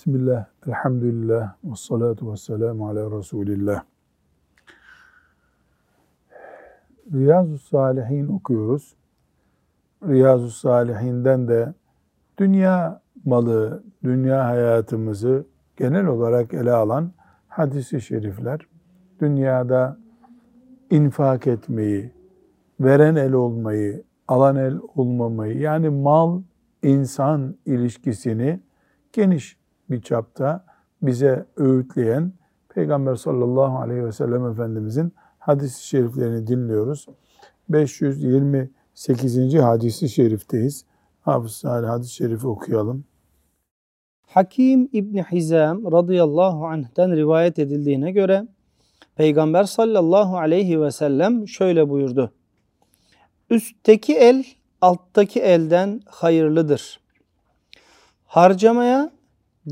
Bismillah, elhamdülillah, ve salatu ve selamu ala Resulillah. Riyazu Salihin okuyoruz. Riyazu Salihinden de dünya malı, dünya hayatımızı genel olarak ele alan hadisi şerifler, dünyada infak etmeyi, veren el olmayı, alan el olmamayı, yani mal, insan ilişkisini geniş bir çapta bize öğütleyen Peygamber sallallahu aleyhi ve sellem Efendimizin hadis-i şeriflerini dinliyoruz. 528. hadisi şerifteyiz. Hafız Salih hadis-i şerifi okuyalım. Hakim İbni Hizam radıyallahu anh'ten rivayet edildiğine göre Peygamber sallallahu aleyhi ve sellem şöyle buyurdu. Üstteki el alttaki elden hayırlıdır. Harcamaya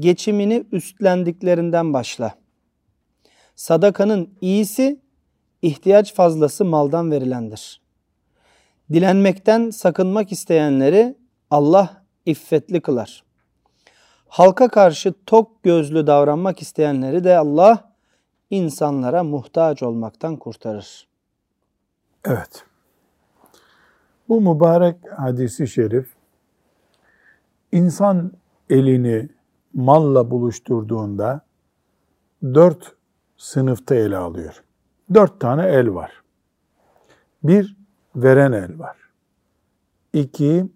geçimini üstlendiklerinden başla. Sadakanın iyisi ihtiyaç fazlası maldan verilendir. Dilenmekten sakınmak isteyenleri Allah iffetli kılar. Halka karşı tok gözlü davranmak isteyenleri de Allah insanlara muhtaç olmaktan kurtarır. Evet. Bu mübarek hadisi şerif insan elini malla buluşturduğunda dört sınıfta ele alıyor. Dört tane el var. Bir, veren el var. İki,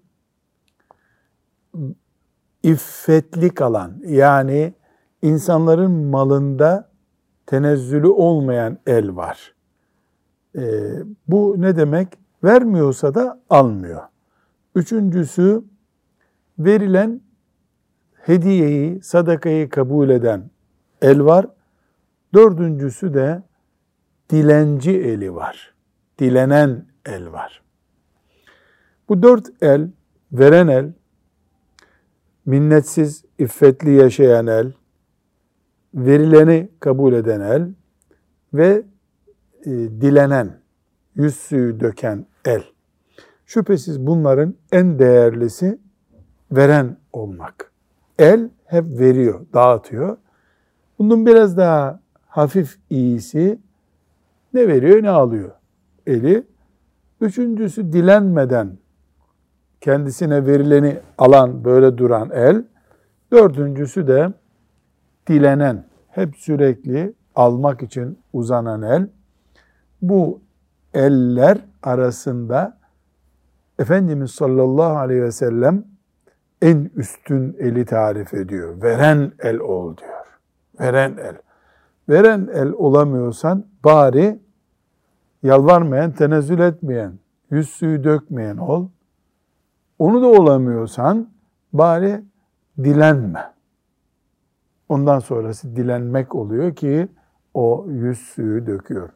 iffetli kalan yani insanların malında tenezzülü olmayan el var. Ee, bu ne demek? Vermiyorsa da almıyor. Üçüncüsü verilen hediyeyi, sadakayı kabul eden el var. Dördüncüsü de dilenci eli var. Dilenen el var. Bu dört el, veren el, minnetsiz, iffetli yaşayan el, verileni kabul eden el ve e, dilenen, yüz suyu döken el. Şüphesiz bunların en değerlisi veren olmak. El hep veriyor, dağıtıyor. Bunun biraz daha hafif iyisi ne veriyor ne alıyor eli. Üçüncüsü dilenmeden kendisine verileni alan böyle duran el. Dördüncüsü de dilenen, hep sürekli almak için uzanan el. Bu eller arasında Efendimiz sallallahu aleyhi ve sellem en üstün eli tarif ediyor. Veren el ol diyor. Veren el. Veren el olamıyorsan bari yalvarmayan, tenezzül etmeyen, yüz suyu dökmeyen ol. Onu da olamıyorsan bari dilenme. Ondan sonrası dilenmek oluyor ki o yüz suyu döküyor.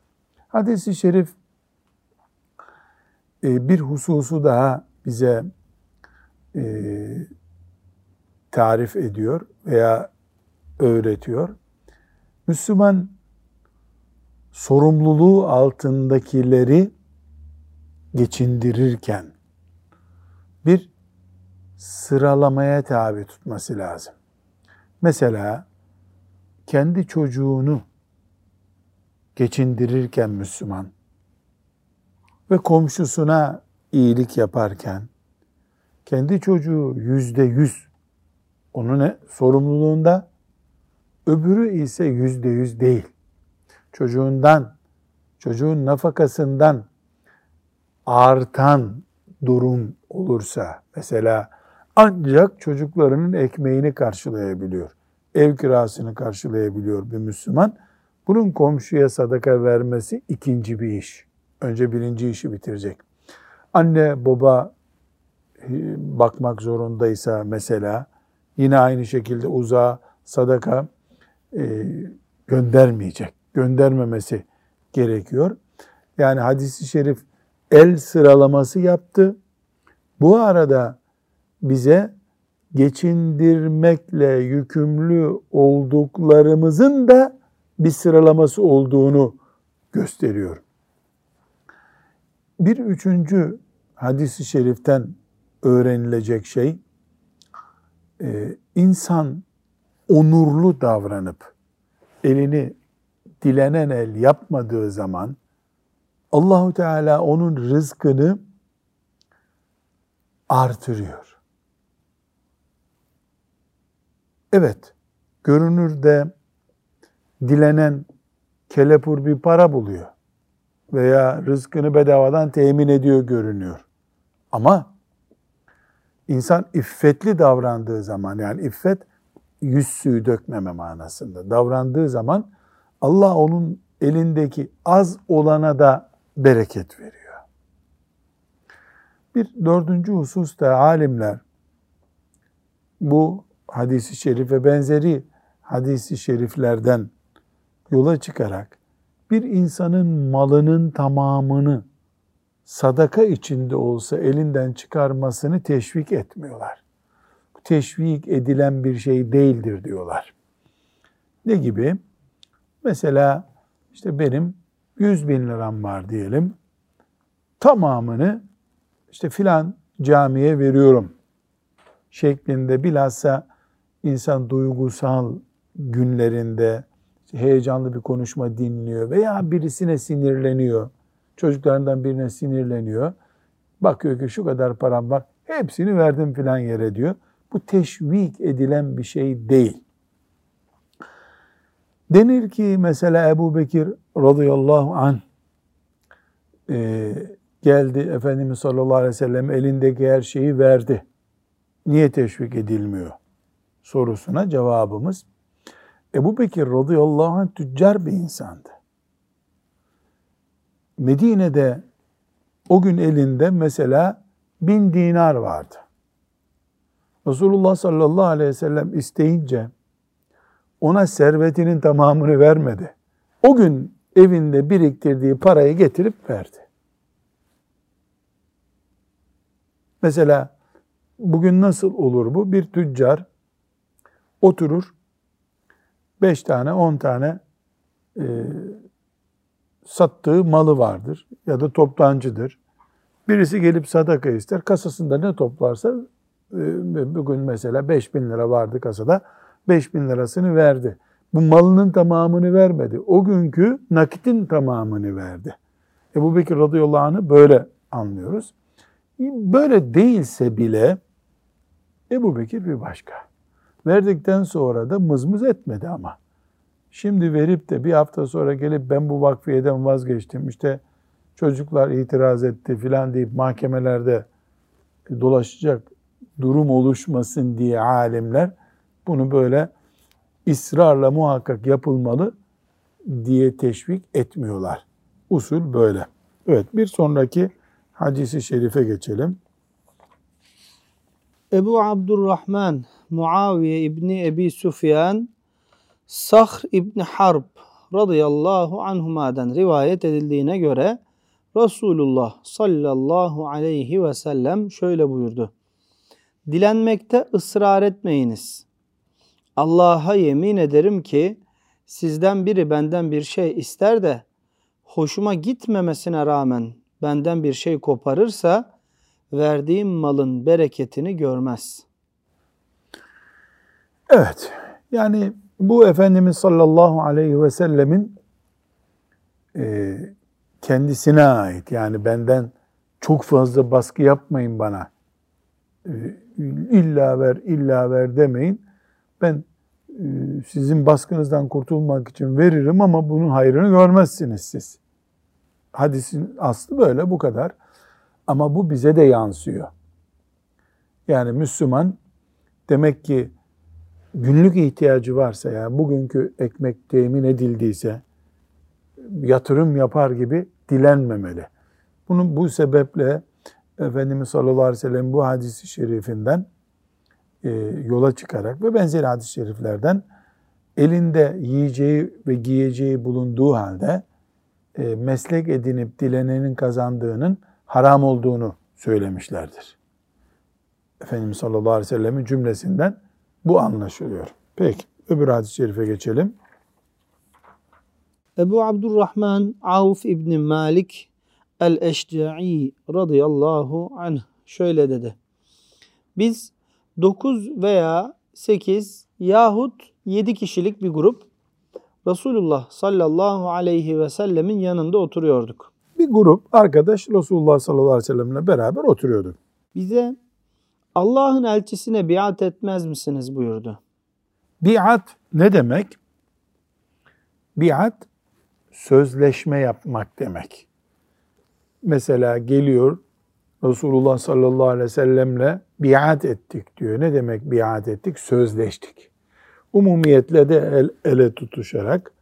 Hadis-i şerif e, bir hususu daha bize e, tarif ediyor veya öğretiyor. Müslüman sorumluluğu altındakileri geçindirirken bir sıralamaya tabi tutması lazım. Mesela kendi çocuğunu geçindirirken Müslüman ve komşusuna iyilik yaparken kendi çocuğu yüzde yüz onun ne? sorumluluğunda öbürü ise yüzde yüz değil. Çocuğundan, çocuğun nafakasından artan durum olursa mesela ancak çocuklarının ekmeğini karşılayabiliyor. Ev kirasını karşılayabiliyor bir Müslüman. Bunun komşuya sadaka vermesi ikinci bir iş. Önce birinci işi bitirecek. Anne baba e, bakmak zorundaysa mesela yine aynı şekilde uzağa sadaka e, göndermeyecek. Göndermemesi gerekiyor. Yani hadisi şerif el sıralaması yaptı. Bu arada bize geçindirmekle yükümlü olduklarımızın da bir sıralaması olduğunu gösteriyor. Bir üçüncü hadisi şeriften öğrenilecek şey, e, insan onurlu davranıp elini dilenen el yapmadığı zaman Allahu Teala onun rızkını artırıyor. Evet, görünürde dilenen kelepur bir para buluyor veya rızkını bedavadan temin ediyor görünüyor. Ama insan iffetli davrandığı zaman yani iffet yüz suyu dökmeme manasında davrandığı zaman Allah onun elindeki az olana da bereket veriyor. Bir dördüncü husus da alimler bu hadisi şerif ve benzeri hadisi şeriflerden yola çıkarak bir insanın malının tamamını sadaka içinde olsa elinden çıkarmasını teşvik etmiyorlar. Teşvik edilen bir şey değildir diyorlar. Ne gibi? Mesela işte benim 100 bin liram var diyelim. Tamamını işte filan camiye veriyorum şeklinde bilhassa insan duygusal günlerinde heyecanlı bir konuşma dinliyor veya birisine sinirleniyor. Çocuklarından birine sinirleniyor. Bakıyor ki şu kadar param var. Hepsini verdim filan yere diyor. Bu teşvik edilen bir şey değil. Denir ki mesela Ebu Bekir radıyallahu anh e, geldi Efendimiz sallallahu aleyhi ve sellem elindeki her şeyi verdi. Niye teşvik edilmiyor? Sorusuna cevabımız Ebu Bekir radıyallahu anh tüccar bir insandı. Medine'de o gün elinde mesela bin dinar vardı. Resulullah sallallahu aleyhi ve sellem isteyince ona servetinin tamamını vermedi. O gün evinde biriktirdiği parayı getirip verdi. Mesela bugün nasıl olur bu? Bir tüccar oturur, beş tane, on tane e, sattığı malı vardır ya da toptancıdır. Birisi gelip sadaka ister, kasasında ne toplarsa e, bugün mesela beş bin lira vardı kasada, beş bin lirasını verdi. Bu malının tamamını vermedi. O günkü nakitin tamamını verdi. Ebu Bekir radıyallahu anh'ı böyle anlıyoruz. Böyle değilse bile Ebu Bekir bir başka. Verdikten sonra da mızmız etmedi ama. Şimdi verip de bir hafta sonra gelip ben bu vakfiyeden vazgeçtim. İşte çocuklar itiraz etti filan deyip mahkemelerde dolaşacak durum oluşmasın diye alimler bunu böyle ısrarla muhakkak yapılmalı diye teşvik etmiyorlar. Usul böyle. Evet bir sonraki hadisi şerife geçelim. Ebu Abdurrahman Muaviye İbni Ebi Sufyan Sahr İbni Harb radıyallahu anhuma'dan rivayet edildiğine göre Resulullah sallallahu aleyhi ve sellem şöyle buyurdu. Dilenmekte ısrar etmeyiniz. Allah'a yemin ederim ki sizden biri benden bir şey ister de hoşuma gitmemesine rağmen benden bir şey koparırsa verdiğim malın bereketini görmez. Evet. Yani bu Efendimiz sallallahu aleyhi ve sellemin e, kendisine ait. Yani benden çok fazla baskı yapmayın bana. E, illa ver, illa ver demeyin. Ben e, sizin baskınızdan kurtulmak için veririm ama bunun hayrını görmezsiniz siz. Hadisin aslı böyle bu kadar. Ama bu bize de yansıyor. Yani Müslüman demek ki günlük ihtiyacı varsa yani bugünkü ekmek temin edildiyse yatırım yapar gibi dilenmemeli. Bunun bu sebeple Efendimiz sallallahu aleyhi ve sellem bu hadisi şerifinden e, yola çıkarak ve benzeri hadis-i şeriflerden elinde yiyeceği ve giyeceği bulunduğu halde e, meslek edinip dilenenin kazandığının haram olduğunu söylemişlerdir. Efendimiz sallallahu aleyhi ve sellemin cümlesinden bu anlaşılıyor. Peki öbür hadis-i şerife geçelim. Ebu Abdurrahman Avf İbni Malik el-Eşca'i radıyallahu anh şöyle dedi. Biz 9 veya 8 yahut 7 kişilik bir grup Resulullah sallallahu aleyhi ve sellemin yanında oturuyorduk. Bir grup arkadaş Resulullah sallallahu aleyhi ve sellemle beraber oturuyorduk. Bize Allah'ın elçisine biat etmez misiniz buyurdu. Biat ne demek? Biat sözleşme yapmak demek. Mesela geliyor Resulullah sallallahu aleyhi ve sellemle biat ettik diyor. Ne demek biat ettik? Sözleştik. Umumiyetle de el ele tutuşarak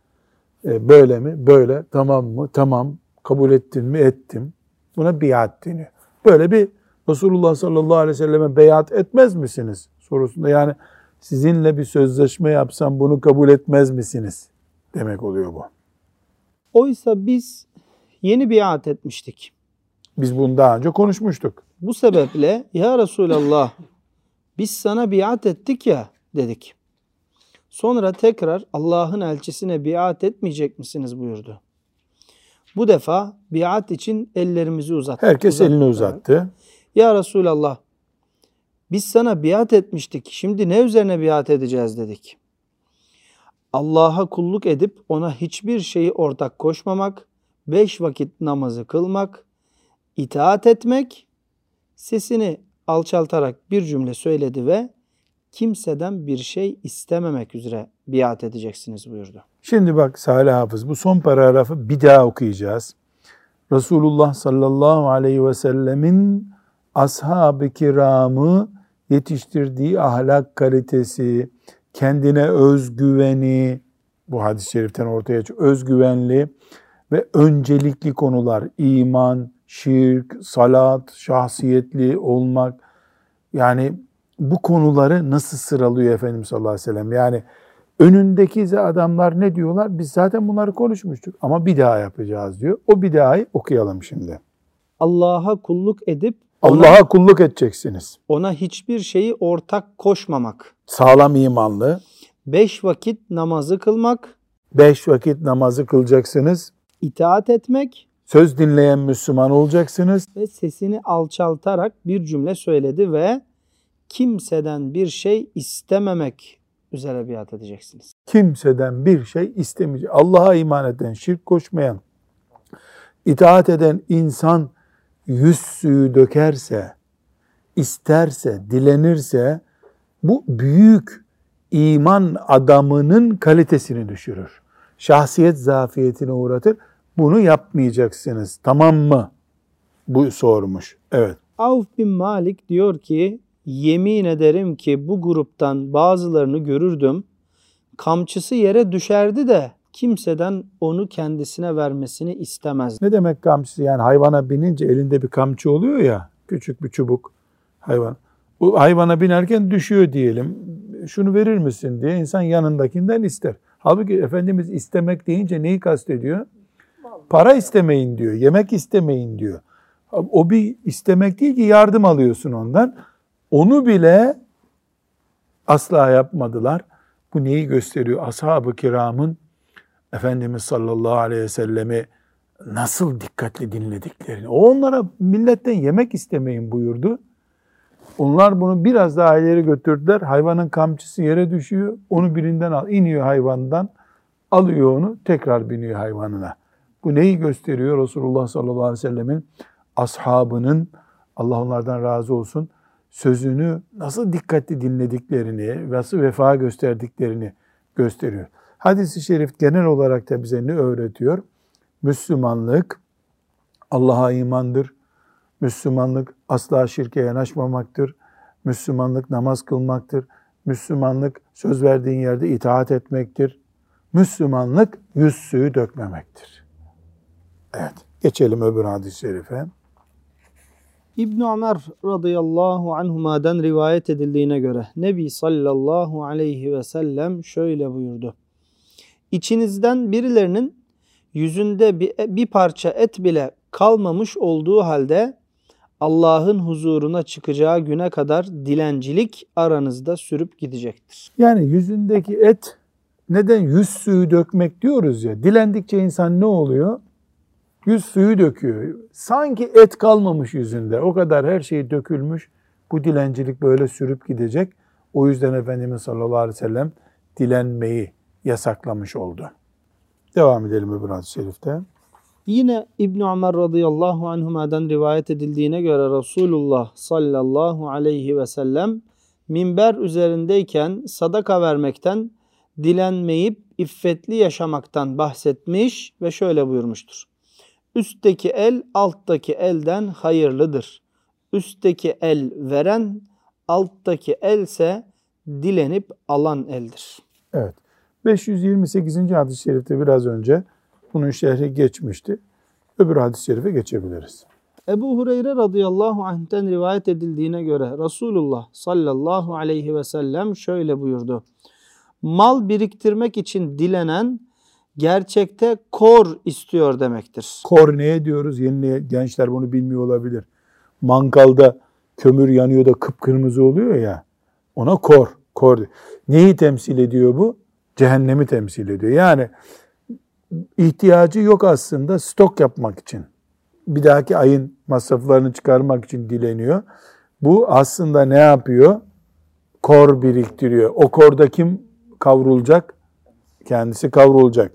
e, böyle mi? Böyle. Tamam mı? Tamam. Kabul ettin mi? Ettim. Buna biat deniyor. Böyle bir Resulullah sallallahu aleyhi ve selleme beyat etmez misiniz? sorusunda yani sizinle bir sözleşme yapsam bunu kabul etmez misiniz? Demek oluyor bu. Oysa biz yeni biat etmiştik. Biz bunu daha önce konuşmuştuk. Bu sebeple ya Resulallah biz sana biat ettik ya dedik. Sonra tekrar Allah'ın elçisine biat etmeyecek misiniz buyurdu. Bu defa biat için ellerimizi uzattık. Herkes uzattık. elini uzattı. Ya Resulallah biz sana biat etmiştik. Şimdi ne üzerine biat edeceğiz dedik. Allah'a kulluk edip ona hiçbir şeyi ortak koşmamak, beş vakit namazı kılmak, itaat etmek, sesini alçaltarak bir cümle söyledi ve kimseden bir şey istememek üzere biat edeceksiniz buyurdu. Şimdi bak Salih Hafız bu son paragrafı bir daha okuyacağız. Resulullah sallallahu aleyhi ve sellemin ashab-ı kiramı yetiştirdiği ahlak kalitesi, kendine özgüveni, bu hadis-i şeriften ortaya çıkıyor, özgüvenli ve öncelikli konular, iman, şirk, salat, şahsiyetli olmak, yani bu konuları nasıl sıralıyor Efendimiz sallallahu aleyhi ve sellem? Yani önündeki adamlar ne diyorlar? Biz zaten bunları konuşmuştuk ama bir daha yapacağız diyor. O bir dahayı okuyalım şimdi. Allah'a kulluk edip Allah'a kulluk edeceksiniz. Ona hiçbir şeyi ortak koşmamak. Sağlam imanlı. Beş vakit namazı kılmak. Beş vakit namazı kılacaksınız. İtaat etmek. Söz dinleyen Müslüman olacaksınız. Ve sesini alçaltarak bir cümle söyledi ve kimseden bir şey istememek üzere biat edeceksiniz. Kimseden bir şey istemeyecek. Allah'a iman eden, şirk koşmayan, itaat eden insan yüz suyu dökerse, isterse, dilenirse bu büyük iman adamının kalitesini düşürür. Şahsiyet zafiyetine uğratır. Bunu yapmayacaksınız. Tamam mı? Bu sormuş. Evet. Avf bin Malik diyor ki yemin ederim ki bu gruptan bazılarını görürdüm. Kamçısı yere düşerdi de kimseden onu kendisine vermesini istemez. Ne demek kamçısı? Yani hayvana binince elinde bir kamçı oluyor ya, küçük bir çubuk hayvan. O hayvana binerken düşüyor diyelim. Şunu verir misin diye insan yanındakinden ister. Halbuki Efendimiz istemek deyince neyi kastediyor? Para istemeyin diyor, yemek istemeyin diyor. O bir istemek değil ki yardım alıyorsun ondan. Onu bile asla yapmadılar. Bu neyi gösteriyor? Ashab-ı kiramın Efendimiz sallallahu aleyhi ve sellemi nasıl dikkatli dinlediklerini. O onlara milletten yemek istemeyin buyurdu. Onlar bunu biraz daha ileri götürdüler. Hayvanın kamçısı yere düşüyor. Onu birinden al, iniyor hayvandan. Alıyor onu, tekrar biniyor hayvanına. Bu neyi gösteriyor? Resulullah sallallahu aleyhi ve sellemin ashabının, Allah onlardan razı olsun, sözünü nasıl dikkatli dinlediklerini, nasıl vefa gösterdiklerini gösteriyor. Hadis-i şerif genel olarak da bize ne öğretiyor? Müslümanlık Allah'a imandır. Müslümanlık asla şirke yanaşmamaktır. Müslümanlık namaz kılmaktır. Müslümanlık söz verdiğin yerde itaat etmektir. Müslümanlık yüz suyu dökmemektir. Evet, geçelim öbür hadis-i şerife. İbn Ömer radıyallahu anhuma'dan rivayet edildiğine göre Nebi sallallahu aleyhi ve sellem şöyle buyurdu. İçinizden birilerinin yüzünde bir, parça et bile kalmamış olduğu halde Allah'ın huzuruna çıkacağı güne kadar dilencilik aranızda sürüp gidecektir. Yani yüzündeki et neden yüz suyu dökmek diyoruz ya. Dilendikçe insan ne oluyor? Yüz suyu döküyor. Sanki et kalmamış yüzünde. O kadar her şey dökülmüş. Bu dilencilik böyle sürüp gidecek. O yüzden Efendimiz sallallahu aleyhi ve sellem dilenmeyi yasaklamış oldu. Devam edelim öbür hadis-i şerifte. Yine İbn Ömer radıyallahu anhuma'dan rivayet edildiğine göre Resulullah sallallahu aleyhi ve sellem minber üzerindeyken sadaka vermekten, dilenmeyip iffetli yaşamaktan bahsetmiş ve şöyle buyurmuştur. Üstteki el alttaki elden hayırlıdır. Üstteki el veren, alttaki else dilenip alan eldir. Evet. 528. hadis-i şerifte biraz önce bunun şerhi geçmişti. Öbür hadis-i şerife geçebiliriz. Ebu Hureyre radıyallahu anh'ten rivayet edildiğine göre Resulullah sallallahu aleyhi ve sellem şöyle buyurdu. Mal biriktirmek için dilenen gerçekte kor istiyor demektir. Kor neye diyoruz? Yeni gençler bunu bilmiyor olabilir. Mangalda kömür yanıyor da kıpkırmızı oluyor ya. Ona kor. Kor. Neyi temsil ediyor bu? Cehennemi temsil ediyor. Yani ihtiyacı yok aslında stok yapmak için. Bir dahaki ayın masraflarını çıkarmak için dileniyor. Bu aslında ne yapıyor? Kor biriktiriyor. O korda kim kavrulacak? Kendisi kavrulacak.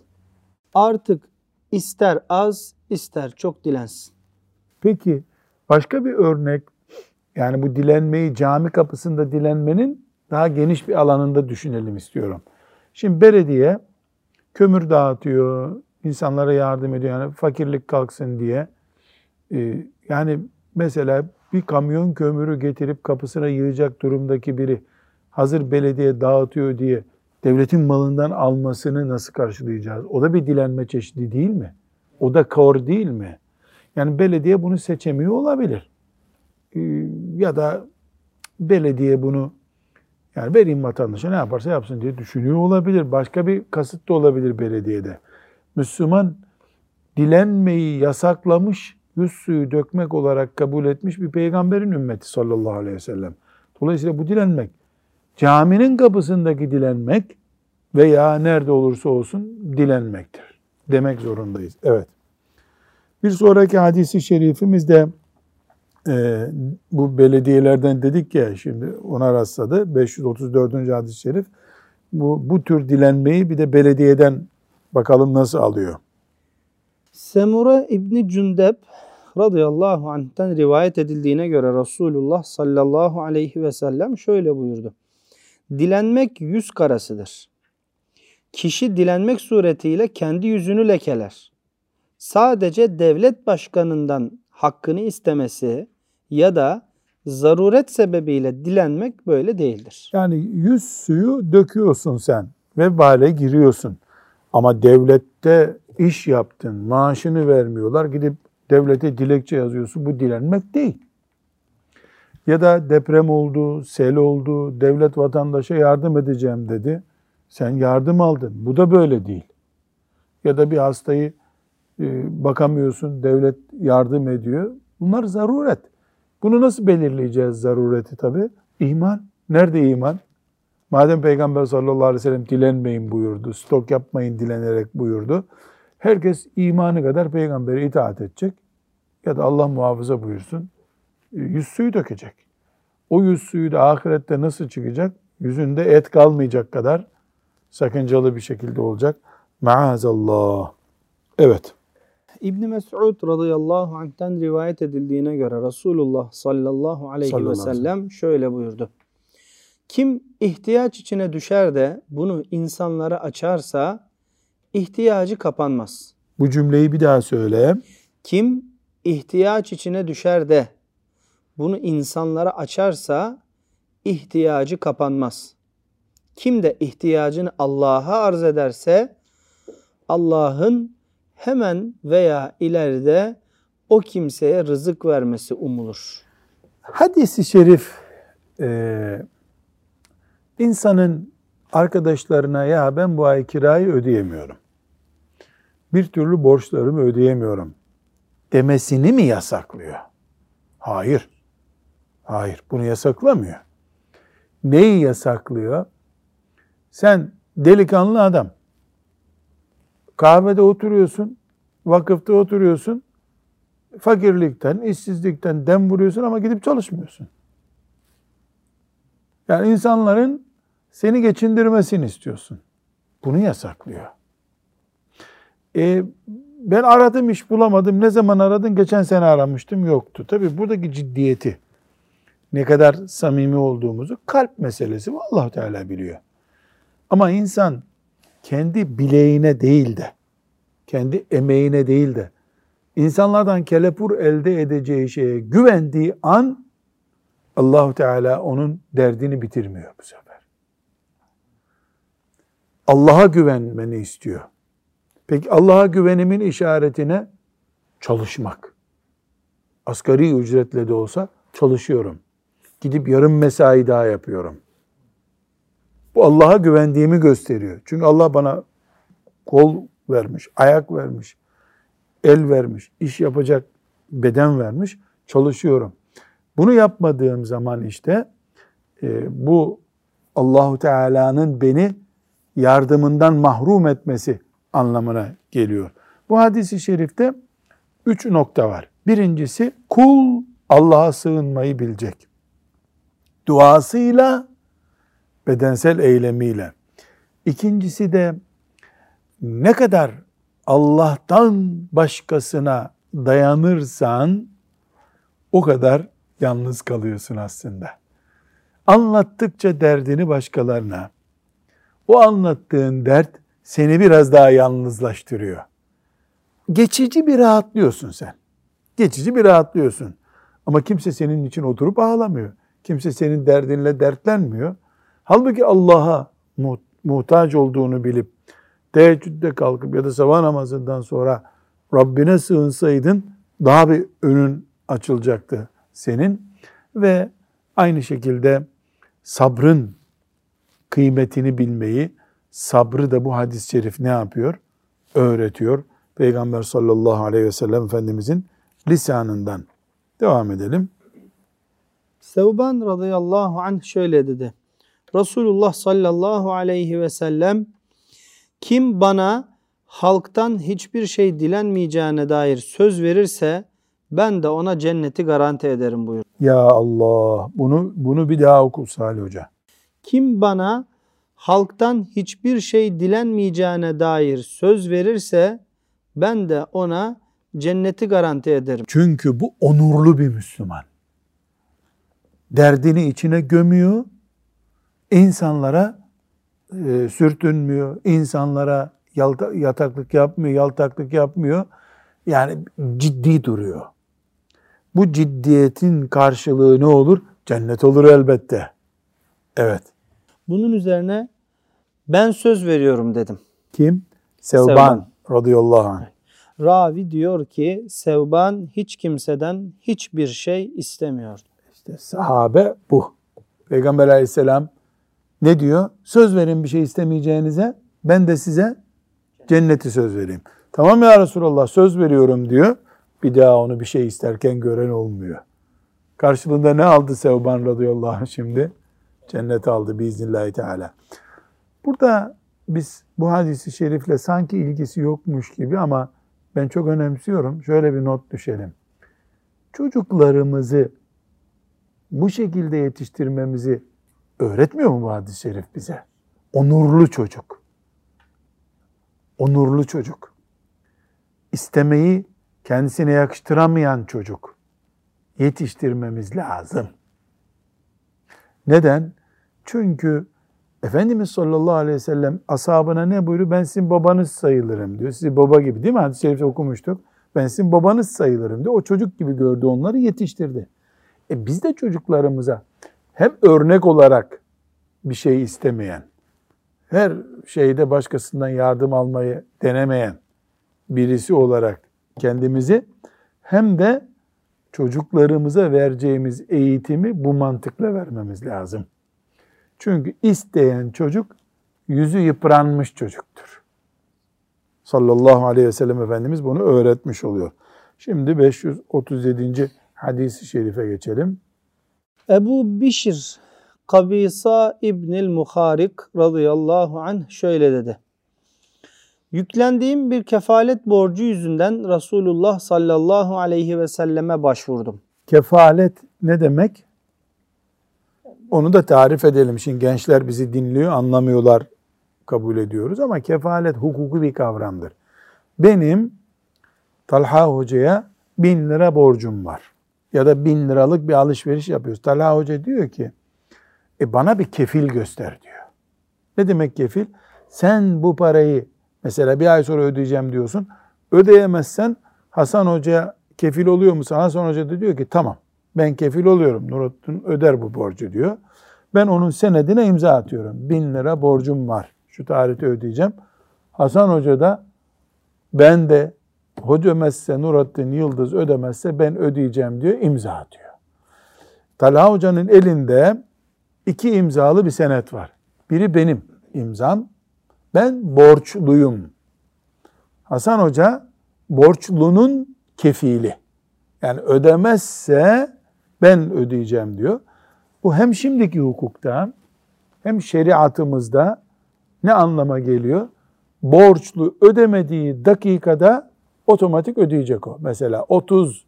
Artık ister az ister çok dilensin. Peki başka bir örnek yani bu dilenmeyi cami kapısında dilenmenin daha geniş bir alanında düşünelim istiyorum. Şimdi belediye kömür dağıtıyor, insanlara yardım ediyor. Yani fakirlik kalksın diye. Ee, yani mesela bir kamyon kömürü getirip kapısına yığacak durumdaki biri hazır belediye dağıtıyor diye devletin malından almasını nasıl karşılayacağız? O da bir dilenme çeşidi değil mi? O da kor değil mi? Yani belediye bunu seçemiyor olabilir. Ee, ya da belediye bunu yani vereyim vatandaşa ne yaparsa yapsın diye düşünüyor olabilir. Başka bir kasıt da olabilir belediyede. Müslüman dilenmeyi yasaklamış, yüz suyu dökmek olarak kabul etmiş bir peygamberin ümmeti sallallahu aleyhi ve sellem. Dolayısıyla bu dilenmek, caminin kapısındaki dilenmek veya nerede olursa olsun dilenmektir. Demek zorundayız. Evet. Bir sonraki hadisi şerifimizde e, bu belediyelerden dedik ya şimdi ona rastladı. 534. hadis-i şerif. Bu, bu tür dilenmeyi bir de belediyeden bakalım nasıl alıyor. Semura İbni Cündep radıyallahu anh'ten rivayet edildiğine göre Resulullah sallallahu aleyhi ve sellem şöyle buyurdu. Dilenmek yüz karasıdır. Kişi dilenmek suretiyle kendi yüzünü lekeler. Sadece devlet başkanından hakkını istemesi ya da zaruret sebebiyle dilenmek böyle değildir. Yani yüz suyu döküyorsun sen ve vale giriyorsun. Ama devlette iş yaptın, maaşını vermiyorlar. Gidip devlete dilekçe yazıyorsun. Bu dilenmek değil. Ya da deprem oldu, sel oldu, devlet vatandaşa yardım edeceğim dedi. Sen yardım aldın. Bu da böyle değil. Ya da bir hastayı bakamıyorsun, devlet yardım ediyor. Bunlar zaruret. Bunu nasıl belirleyeceğiz zarureti tabi? İman. Nerede iman? Madem Peygamber sallallahu aleyhi ve sellem dilenmeyin buyurdu, stok yapmayın dilenerek buyurdu. Herkes imanı kadar peygambere itaat edecek ya da Allah muhafaza buyursun e, yüz suyu dökecek. O yüz suyu da ahirette nasıl çıkacak? Yüzünde et kalmayacak kadar sakıncalı bir şekilde olacak. Maazallah. Evet. İbn Mes'ud radıyallahu anh'ten rivayet edildiğine göre Resulullah sallallahu aleyhi sallallahu ve sellem şöyle buyurdu. Kim ihtiyaç içine düşer de bunu insanlara açarsa ihtiyacı kapanmaz. Bu cümleyi bir daha söyle. Kim ihtiyaç içine düşer de bunu insanlara açarsa ihtiyacı kapanmaz. Kim de ihtiyacını Allah'a arz ederse Allah'ın hemen veya ileride o kimseye rızık vermesi umulur. Hadisi şerif e, insanın arkadaşlarına ya ben bu ay kirayı ödeyemiyorum. Bir türlü borçlarımı ödeyemiyorum demesini mi yasaklıyor? Hayır. Hayır, bunu yasaklamıyor. Neyi yasaklıyor? Sen delikanlı adam. Kahvede oturuyorsun, vakıfta oturuyorsun. Fakirlikten, işsizlikten dem vuruyorsun ama gidip çalışmıyorsun. Yani insanların seni geçindirmesini istiyorsun. Bunu yasaklıyor. E, ben aradım iş bulamadım. Ne zaman aradın? Geçen sene aramıştım. Yoktu. Tabii buradaki ciddiyeti ne kadar samimi olduğumuzu kalp meselesi Allah Teala biliyor. Ama insan kendi bileğine değil de kendi emeğine değil de insanlardan kelepur elde edeceği şeye güvendiği an Allahu Teala onun derdini bitirmiyor bu sefer. Allah'a güvenmeni istiyor. Peki Allah'a güvenimin işaretine çalışmak. Asgari ücretle de olsa çalışıyorum. Gidip yarım mesai daha yapıyorum. Bu Allah'a güvendiğimi gösteriyor. Çünkü Allah bana kol vermiş, ayak vermiş, el vermiş, iş yapacak beden vermiş. Çalışıyorum. Bunu yapmadığım zaman işte e, bu Allahu Teala'nın beni yardımından mahrum etmesi anlamına geliyor. Bu hadisi şerifte üç nokta var. Birincisi kul Allah'a sığınmayı bilecek. Duasıyla, bedensel eylemiyle. İkincisi de ne kadar Allah'tan başkasına dayanırsan o kadar yalnız kalıyorsun aslında. Anlattıkça derdini başkalarına, o anlattığın dert seni biraz daha yalnızlaştırıyor. Geçici bir rahatlıyorsun sen. Geçici bir rahatlıyorsun. Ama kimse senin için oturup ağlamıyor. Kimse senin derdinle dertlenmiyor. Halbuki Allah'a muhtaç olduğunu bilip teheccüde kalkıp ya da sabah namazından sonra Rabbine sığınsaydın daha bir önün açılacaktı senin ve aynı şekilde sabrın kıymetini bilmeyi, sabrı da bu hadis-i şerif ne yapıyor? Öğretiyor. Peygamber sallallahu aleyhi ve sellem Efendimizin lisanından. Devam edelim. Sevban radıyallahu anh şöyle dedi. Resulullah sallallahu aleyhi ve sellem kim bana halktan hiçbir şey dilenmeyeceğine dair söz verirse ben de ona cenneti garanti ederim buyur. Ya Allah bunu bunu bir daha oku Salih Hoca. Kim bana halktan hiçbir şey dilenmeyeceğine dair söz verirse ben de ona cenneti garanti ederim. Çünkü bu onurlu bir Müslüman. Derdini içine gömüyor, insanlara e, sürtünmüyor, insanlara yalta, yataklık yapmıyor, yaltaklık yapmıyor. Yani ciddi duruyor. Bu ciddiyetin karşılığı ne olur? Cennet olur elbette. Evet. Bunun üzerine ben söz veriyorum dedim. Kim? Sevban, Sevban. radıyallahu anh. Ravi diyor ki Sevban hiç kimseden hiçbir şey istemiyor. İşte sahabe bu. Peygamber aleyhisselam ne diyor? Söz verin bir şey istemeyeceğinize ben de size cenneti söz vereyim. Tamam ya Resulallah söz veriyorum diyor. Bir daha onu bir şey isterken gören olmuyor. Karşılığında ne aldı Sevban radıyallahu anh şimdi? Cennet aldı biiznillahü teala. Burada biz bu hadisi şerifle sanki ilgisi yokmuş gibi ama ben çok önemsiyorum. Şöyle bir not düşelim. Çocuklarımızı bu şekilde yetiştirmemizi öğretmiyor mu bu hadis-i şerif bize? Onurlu çocuk. Onurlu çocuk. İstemeyi kendisine yakıştıramayan çocuk. Yetiştirmemiz lazım. Neden? Çünkü Efendimiz sallallahu aleyhi ve sellem ashabına ne buyuruyor? Ben sizin babanız sayılırım diyor. Sizi baba gibi değil mi? Hadis-i şerifte okumuştuk. Ben sizin babanız sayılırım diyor. O çocuk gibi gördü onları yetiştirdi. E biz de çocuklarımıza hem örnek olarak bir şey istemeyen, her şeyde başkasından yardım almayı denemeyen birisi olarak kendimizi hem de çocuklarımıza vereceğimiz eğitimi bu mantıkla vermemiz lazım. Çünkü isteyen çocuk yüzü yıpranmış çocuktur. Sallallahu aleyhi ve sellem Efendimiz bunu öğretmiş oluyor. Şimdi 537. hadisi şerife geçelim. Ebu Bişir Kabisa İbnil Muharik radıyallahu anh şöyle dedi. Yüklendiğim bir kefalet borcu yüzünden Resulullah sallallahu aleyhi ve selleme başvurdum. Kefalet ne demek? Onu da tarif edelim. Şimdi gençler bizi dinliyor, anlamıyorlar, kabul ediyoruz ama kefalet hukuku bir kavramdır. Benim Talha Hoca'ya bin lira borcum var. Ya da bin liralık bir alışveriş yapıyoruz. Talha Hoca diyor ki, e bana bir kefil göster diyor. Ne demek kefil? Sen bu parayı mesela bir ay sonra ödeyeceğim diyorsun. Ödeyemezsen Hasan Hoca kefil oluyor musun? Hasan Hoca da diyor ki tamam ben kefil oluyorum. Nurattin öder bu borcu diyor. Ben onun senedine imza atıyorum. Bin lira borcum var. Şu tarihte ödeyeceğim. Hasan Hoca da ben de ödemezse Nurattin Yıldız ödemezse ben ödeyeceğim diyor. imza atıyor. Talha Hoca'nın elinde iki imzalı bir senet var. Biri benim imzam. Ben borçluyum. Hasan Hoca borçlunun kefili. Yani ödemezse ben ödeyeceğim diyor. Bu hem şimdiki hukukta hem şeriatımızda ne anlama geliyor? Borçlu ödemediği dakikada otomatik ödeyecek o. Mesela 30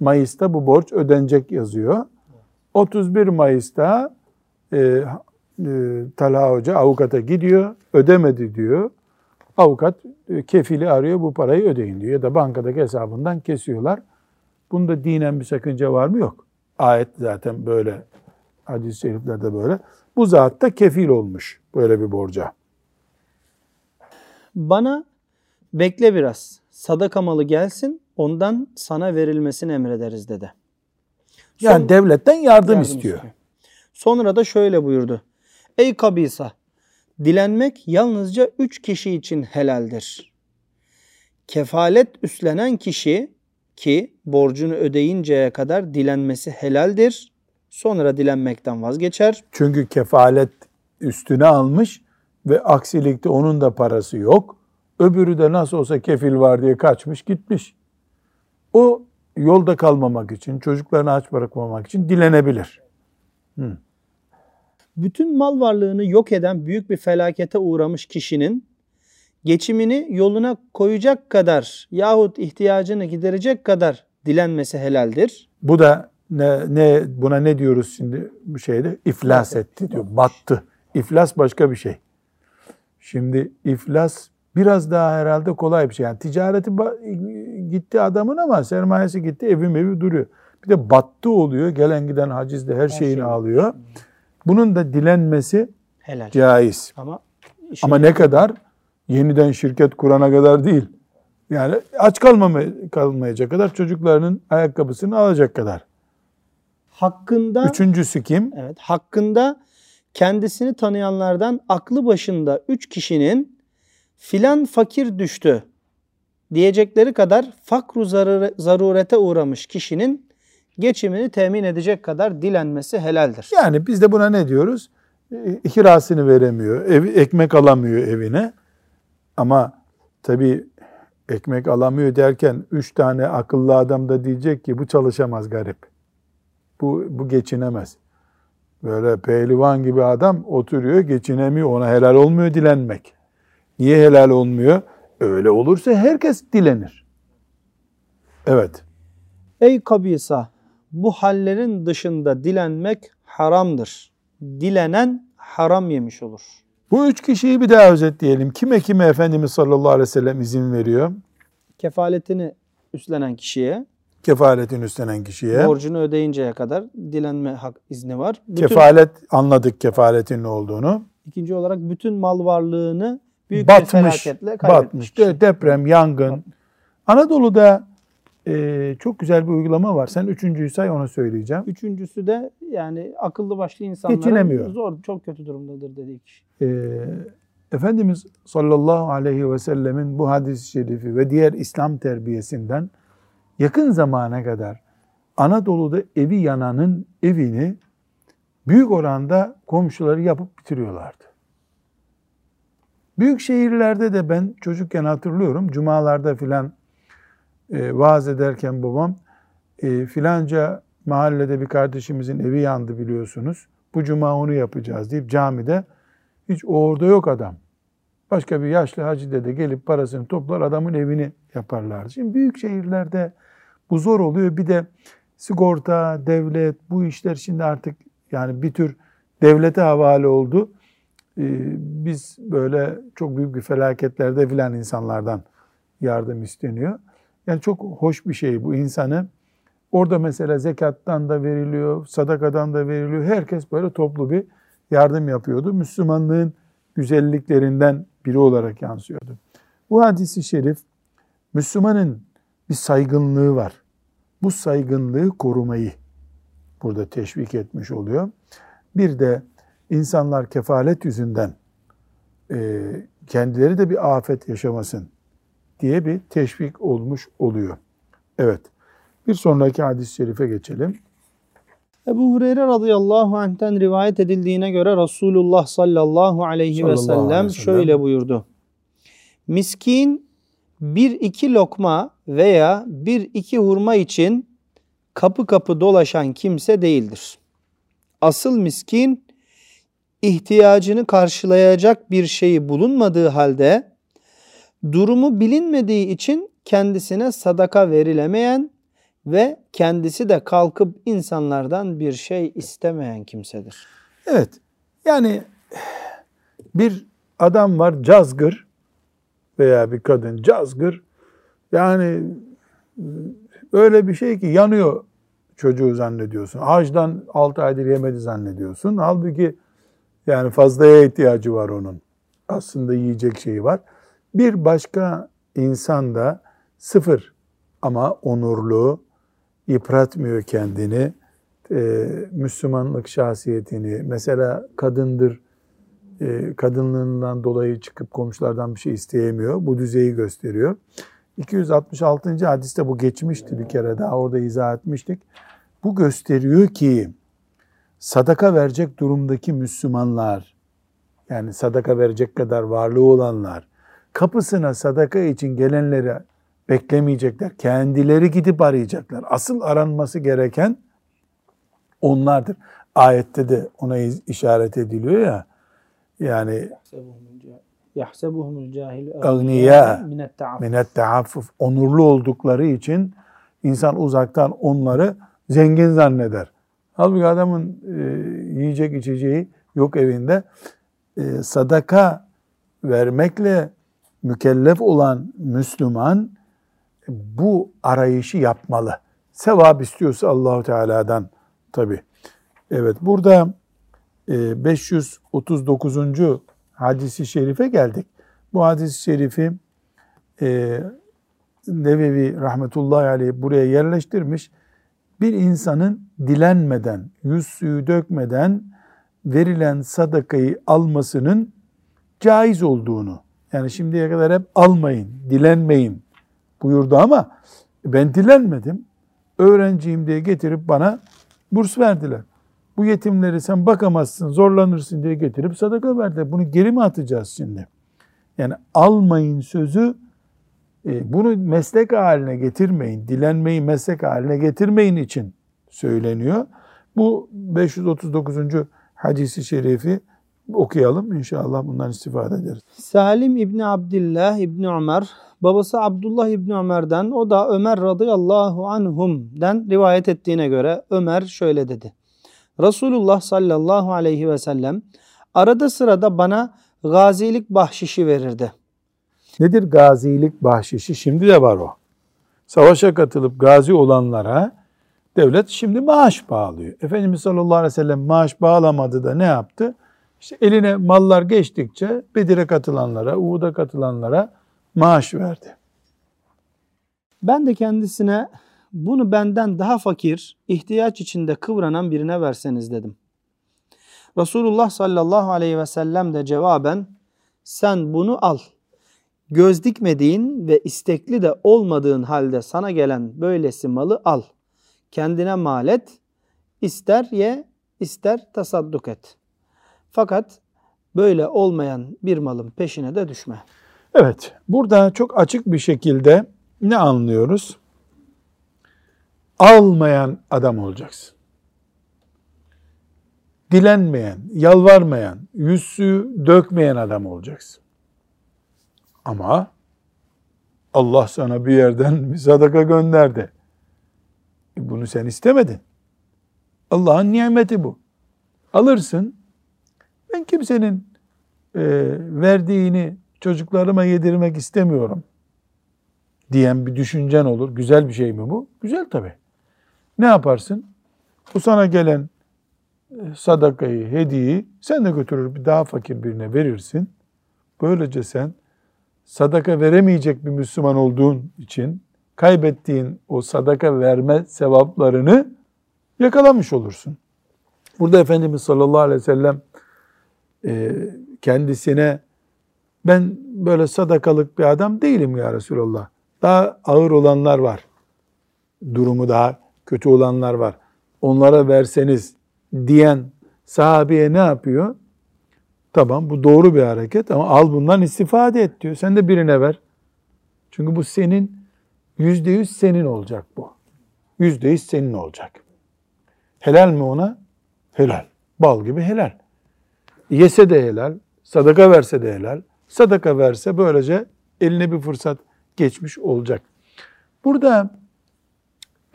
Mayıs'ta bu borç ödenecek yazıyor. 31 Mayıs'ta e, e, Talha Hoca avukata gidiyor, ödemedi diyor. Avukat e, kefili arıyor bu parayı ödeyin diyor ya da bankadaki hesabından kesiyorlar. Bunda dinen bir sakınca var mı? Yok. Ayet zaten böyle. Hadis-i şeriflerde böyle. Bu zat da kefil olmuş böyle bir borca. Bana bekle biraz. Sadaka malı gelsin ondan sana verilmesini emrederiz dedi. Yani Son, devletten yardım, yardım istiyor. istiyor. Sonra da şöyle buyurdu. Ey kabisa dilenmek yalnızca üç kişi için helaldir. Kefalet üstlenen kişi ki borcunu ödeyinceye kadar dilenmesi helaldir. Sonra dilenmekten vazgeçer. Çünkü kefalet üstüne almış ve aksilikte onun da parası yok. Öbürü de nasıl olsa kefil var diye kaçmış gitmiş. O yolda kalmamak için, çocuklarını aç bırakmamak için dilenebilir. Hı. Bütün mal varlığını yok eden büyük bir felakete uğramış kişinin geçimini yoluna koyacak kadar yahut ihtiyacını giderecek kadar dilenmesi helaldir. Bu da ne, ne buna ne diyoruz şimdi bu şeyde? İflas etti diyor. Battı. İflas başka bir şey. Şimdi iflas biraz daha herhalde kolay bir şey. Yani ticareti gitti adamın ama sermayesi gitti, evim evi duruyor. Bir de battı oluyor. Gelen giden hacizde her, her şeyini şey. alıyor. Bunun da dilenmesi Helal. caiz. Ama, ama ne kadar? yeniden şirket kurana kadar değil. Yani aç kalmamay kalmayacak kadar çocuklarının ayakkabısını alacak kadar. Hakkında Üçüncüsü kim? Evet, hakkında kendisini tanıyanlardan aklı başında üç kişinin filan fakir düştü diyecekleri kadar fakru zarurete uğramış kişinin geçimini temin edecek kadar dilenmesi helaldir. Yani biz de buna ne diyoruz? Kirasını veremiyor, ev, ekmek alamıyor evine. Ama tabii ekmek alamıyor derken üç tane akıllı adam da diyecek ki bu çalışamaz garip. Bu, bu geçinemez. Böyle pehlivan gibi adam oturuyor geçinemiyor ona helal olmuyor dilenmek. Niye helal olmuyor? Öyle olursa herkes dilenir. Evet. Ey kabisa bu hallerin dışında dilenmek haramdır. Dilenen haram yemiş olur. Bu üç kişiyi bir daha özetleyelim. Kime kime Efendimiz sallallahu aleyhi ve sellem izin veriyor? Kefaletini üstlenen kişiye. Kefaletin üstlenen kişiye. Borcunu ödeyinceye kadar dilenme hak izni var. Bütün, Kefalet anladık kefaletin ne olduğunu. İkinci olarak bütün mal varlığını büyük batmış, bir felaketle kaybetmiş. Batmış, deprem, yangın. Anadolu'da ee, çok güzel bir uygulama var. Sen üçüncüyü say onu söyleyeceğim. Üçüncüsü de yani akıllı başlı insanların zor, çok kötü durumdadır dedik. Ee, Efendimiz sallallahu aleyhi ve sellemin bu hadis-i şerifi ve diğer İslam terbiyesinden yakın zamana kadar Anadolu'da evi yananın evini büyük oranda komşuları yapıp bitiriyorlardı. Büyük şehirlerde de ben çocukken hatırlıyorum. Cumalarda filan e, vaaz ederken babam e, filanca mahallede bir kardeşimizin evi yandı biliyorsunuz. Bu cuma onu yapacağız deyip camide hiç orada yok adam. Başka bir yaşlı hacı dede gelip parasını toplar adamın evini yaparlar. Şimdi büyük şehirlerde bu zor oluyor. Bir de sigorta, devlet bu işler şimdi artık yani bir tür devlete havale oldu. Ee, biz böyle çok büyük bir felaketlerde filan insanlardan yardım isteniyor. Yani çok hoş bir şey bu insanı. Orada mesela zekattan da veriliyor, sadakadan da veriliyor. Herkes böyle toplu bir yardım yapıyordu. Müslümanlığın güzelliklerinden biri olarak yansıyordu. Bu hadisi şerif Müslümanın bir saygınlığı var. Bu saygınlığı korumayı burada teşvik etmiş oluyor. Bir de insanlar kefalet yüzünden e, kendileri de bir afet yaşamasın diye bir teşvik olmuş oluyor. Evet. Bir sonraki hadis-i şerife geçelim. Ebu Hureyre radıyallahu anh'ten rivayet edildiğine göre Resulullah sallallahu aleyhi Sallallahu ve sellem aleyhi ve sellem. şöyle buyurdu. Miskin bir iki lokma veya bir iki hurma için kapı kapı dolaşan kimse değildir. Asıl miskin ihtiyacını karşılayacak bir şeyi bulunmadığı halde durumu bilinmediği için kendisine sadaka verilemeyen ve kendisi de kalkıp insanlardan bir şey istemeyen kimsedir. Evet. Yani bir adam var cazgır veya bir kadın cazgır. Yani öyle bir şey ki yanıyor çocuğu zannediyorsun. Ağaçtan 6 aydır yemedi zannediyorsun. Halbuki yani fazlaya ihtiyacı var onun. Aslında yiyecek şeyi var. Bir başka insan da sıfır ama onurlu, yıpratmıyor kendini, e, Müslümanlık şahsiyetini, mesela kadındır, e, kadınlığından dolayı çıkıp komşulardan bir şey isteyemiyor. Bu düzeyi gösteriyor. 266. hadiste bu geçmişti bir kere daha orada izah etmiştik. Bu gösteriyor ki sadaka verecek durumdaki Müslümanlar, yani sadaka verecek kadar varlığı olanlar, kapısına sadaka için gelenleri beklemeyecekler. Kendileri gidip arayacaklar. Asıl aranması gereken onlardır. Ayette de ona işaret ediliyor ya. Yani Yahsebuhumul cahil Agniya minet ta'affuf. onurlu oldukları için insan uzaktan onları zengin zanneder. Halbuki adamın e, yiyecek içeceği yok evinde. E, sadaka vermekle mükellef olan Müslüman bu arayışı yapmalı. Sevap istiyorsa Allahu Teala'dan tabi. Evet burada e, 539. hadisi şerife geldik. Bu hadisi şerifi e, Nevevi rahmetullahi aleyh buraya yerleştirmiş. Bir insanın dilenmeden, yüz suyu dökmeden verilen sadakayı almasının caiz olduğunu, yani şimdiye kadar hep almayın, dilenmeyin buyurdu ama ben dilenmedim. Öğrenciyim diye getirip bana burs verdiler. Bu yetimleri sen bakamazsın, zorlanırsın diye getirip sadaka verdiler. Bunu geri mi atacağız şimdi? Yani almayın sözü bunu meslek haline getirmeyin, dilenmeyi meslek haline getirmeyin için söyleniyor. Bu 539. hadisi şerifi okuyalım. İnşallah bundan istifade ederiz. Salim İbni Abdillah İbni Ömer, babası Abdullah İbni Ömer'den, o da Ömer radıyallahu anhum'den rivayet ettiğine göre Ömer şöyle dedi. Resulullah sallallahu aleyhi ve sellem arada sırada bana gazilik bahşişi verirdi. Nedir gazilik bahşişi? Şimdi de var o. Savaşa katılıp gazi olanlara devlet şimdi maaş bağlıyor. Efendimiz sallallahu aleyhi ve sellem maaş bağlamadı da ne yaptı? İşte eline mallar geçtikçe Bedir'e katılanlara, Uhud'a katılanlara maaş verdi. Ben de kendisine bunu benden daha fakir, ihtiyaç içinde kıvranan birine verseniz dedim. Resulullah sallallahu aleyhi ve sellem de cevaben sen bunu al. Göz dikmediğin ve istekli de olmadığın halde sana gelen böylesi malı al. Kendine mal et, ister ye, ister tasadduk et. Fakat böyle olmayan bir malın peşine de düşme. Evet, burada çok açık bir şekilde ne anlıyoruz? Almayan adam olacaksın. Dilenmeyen, yalvarmayan, yüzsü dökmeyen adam olacaksın. Ama Allah sana bir yerden bir sadaka gönderdi. E bunu sen istemedin. Allah'ın nimeti bu. Alırsın, Ben kimsenin e, verdiğini çocuklarıma yedirmek istemiyorum diyen bir düşüncen olur. Güzel bir şey mi bu? Güzel tabii. Ne yaparsın? Bu sana gelen e, sadakayı, hediyeyi sen de götürür bir daha fakir birine verirsin. Böylece sen sadaka veremeyecek bir Müslüman olduğun için kaybettiğin o sadaka verme sevaplarını yakalamış olursun. Burada Efendimiz sallallahu aleyhi ve sellem e, kendisine ben böyle sadakalık bir adam değilim ya Resulallah. Daha ağır olanlar var. Durumu daha kötü olanlar var. Onlara verseniz diyen sahabeye ne yapıyor? Tamam bu doğru bir hareket ama al bundan istifade et diyor. Sen de birine ver. Çünkü bu senin yüzde yüz senin olacak bu. Yüzde yüz senin olacak. Helal mi ona? Helal. Bal gibi helal. Yese de helal. Sadaka verse de helal. Sadaka verse böylece eline bir fırsat geçmiş olacak. Burada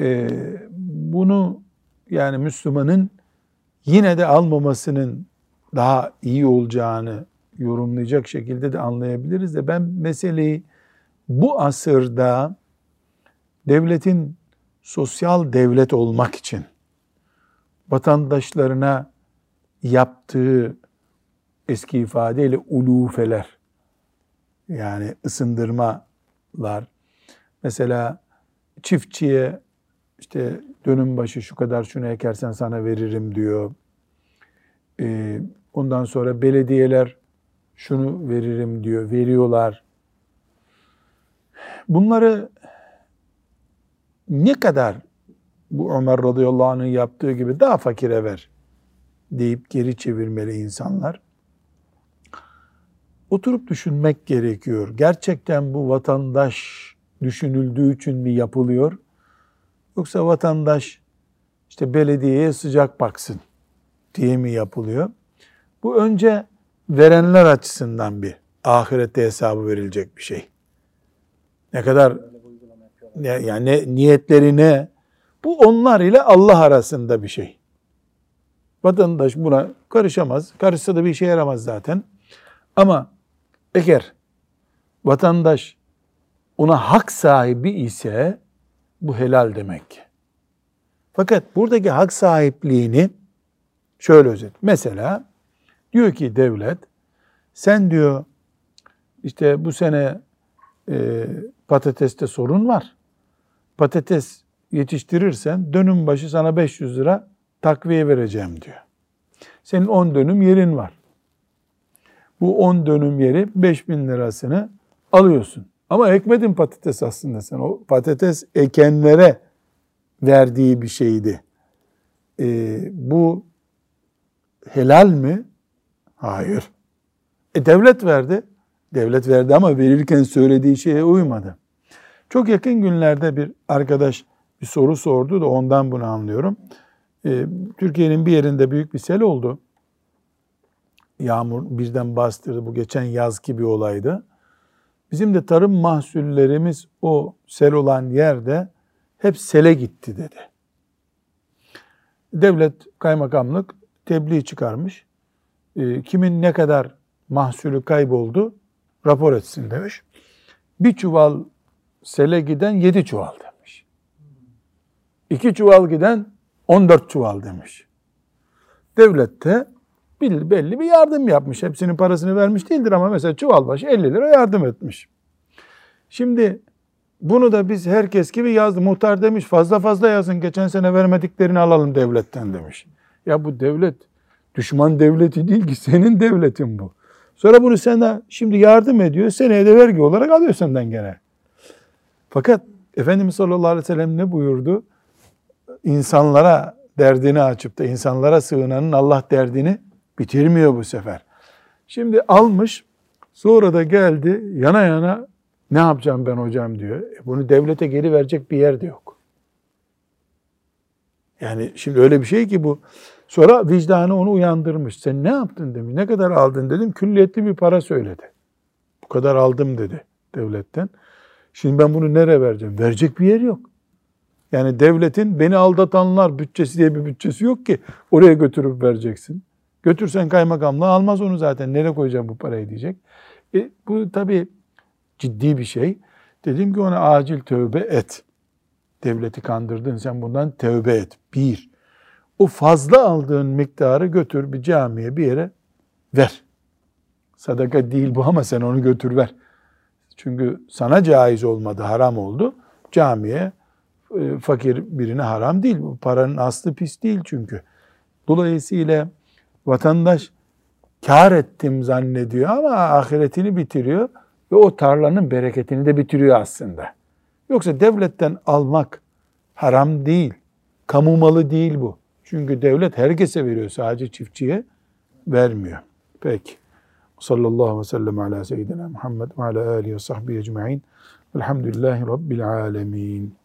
e, bunu yani Müslümanın yine de almamasının daha iyi olacağını yorumlayacak şekilde de anlayabiliriz de ben meseleyi bu asırda devletin sosyal devlet olmak için vatandaşlarına yaptığı eski ifadeyle ulufeler yani ısındırmalar mesela çiftçiye işte dönüm başı şu kadar şunu ekersen sana veririm diyor. Ee, ondan sonra belediyeler şunu veririm diyor, veriyorlar. Bunları ne kadar bu Ömer radıyallahu anh'ın yaptığı gibi daha fakire ver deyip geri çevirmeli insanlar. Oturup düşünmek gerekiyor. Gerçekten bu vatandaş düşünüldüğü için mi yapılıyor? Yoksa vatandaş işte belediyeye sıcak baksın diye mi yapılıyor? Bu önce verenler açısından bir ahirette hesabı verilecek bir şey. Ne kadar yani ne, niyetleri ne? Bu onlar ile Allah arasında bir şey. Vatandaş buna karışamaz. Karışsa da bir işe yaramaz zaten. Ama eğer vatandaş ona hak sahibi ise bu helal demek. Fakat buradaki hak sahipliğini şöyle özet. Mesela diyor ki devlet sen diyor işte bu sene e, patateste sorun var. Patates yetiştirirsen dönüm başı sana 500 lira takviye vereceğim diyor. Senin 10 dönüm yerin var. Bu 10 dönüm yeri 5000 lirasını alıyorsun. Ama ekmedin patates aslında sen. O patates ekenlere verdiği bir şeydi. Ee, bu helal mi? Hayır. E devlet verdi. Devlet verdi ama verirken söylediği şeye uymadı. Çok yakın günlerde bir arkadaş bir soru sordu da ondan bunu anlıyorum. Ee, Türkiye'nin bir yerinde büyük bir sel oldu. Yağmur birden bastırdı. Bu geçen yaz gibi olaydı. Bizim de tarım mahsullerimiz o sel olan yerde hep sele gitti dedi. Devlet kaymakamlık tebliğ çıkarmış. E, kimin ne kadar mahsulü kayboldu rapor etsin demiş. Bir çuval sele giden yedi çuval demiş. İki çuval giden on dört çuval demiş. Devlet de belli bir yardım yapmış. Hepsinin parasını vermiş değildir ama mesela çuval başı 50 lira yardım etmiş. Şimdi bunu da biz herkes gibi yazdı. Muhtar demiş fazla fazla yazın. Geçen sene vermediklerini alalım devletten demiş. Ya bu devlet düşman devleti değil ki senin devletin bu. Sonra bunu sana şimdi yardım ediyor. Seneye de vergi olarak alıyor senden gene. Fakat Efendimiz sallallahu aleyhi ve sellem ne buyurdu? İnsanlara derdini açıp da insanlara sığınanın Allah derdini bitirmiyor bu sefer. Şimdi almış sonra da geldi yana yana ne yapacağım ben hocam diyor. E bunu devlete geri verecek bir yer de yok. Yani şimdi öyle bir şey ki bu. Sonra vicdanı onu uyandırmış. Sen ne yaptın demiş. Ne kadar aldın dedim. Külliyetli bir para söyledi. Bu kadar aldım dedi devletten. Şimdi ben bunu nereye vereceğim? Verecek bir yer yok. Yani devletin beni aldatanlar bütçesi diye bir bütçesi yok ki oraya götürüp vereceksin. Götürsen kaymakamlığa almaz onu zaten. Nereye koyacağım bu parayı diyecek. E, bu tabii ciddi bir şey. Dedim ki ona acil tövbe et. Devleti kandırdın sen bundan tövbe et. Bir. O fazla aldığın miktarı götür bir camiye bir yere ver. Sadaka değil bu ama sen onu götür ver. Çünkü sana caiz olmadı, haram oldu. Camiye e, fakir birine haram değil. Bu paranın aslı pis değil çünkü. Dolayısıyla vatandaş kar ettim zannediyor ama ahiretini bitiriyor ve o tarlanın bereketini de bitiriyor aslında. Yoksa devletten almak haram değil. Kamu malı değil bu. Çünkü devlet herkese veriyor sadece çiftçiye vermiyor. Peki. Sallallahu aleyhi ve sellem ala seyyidina Muhammed ve ala alihi ve sahbihi ecma'in. Velhamdülillahi Rabbil alemin.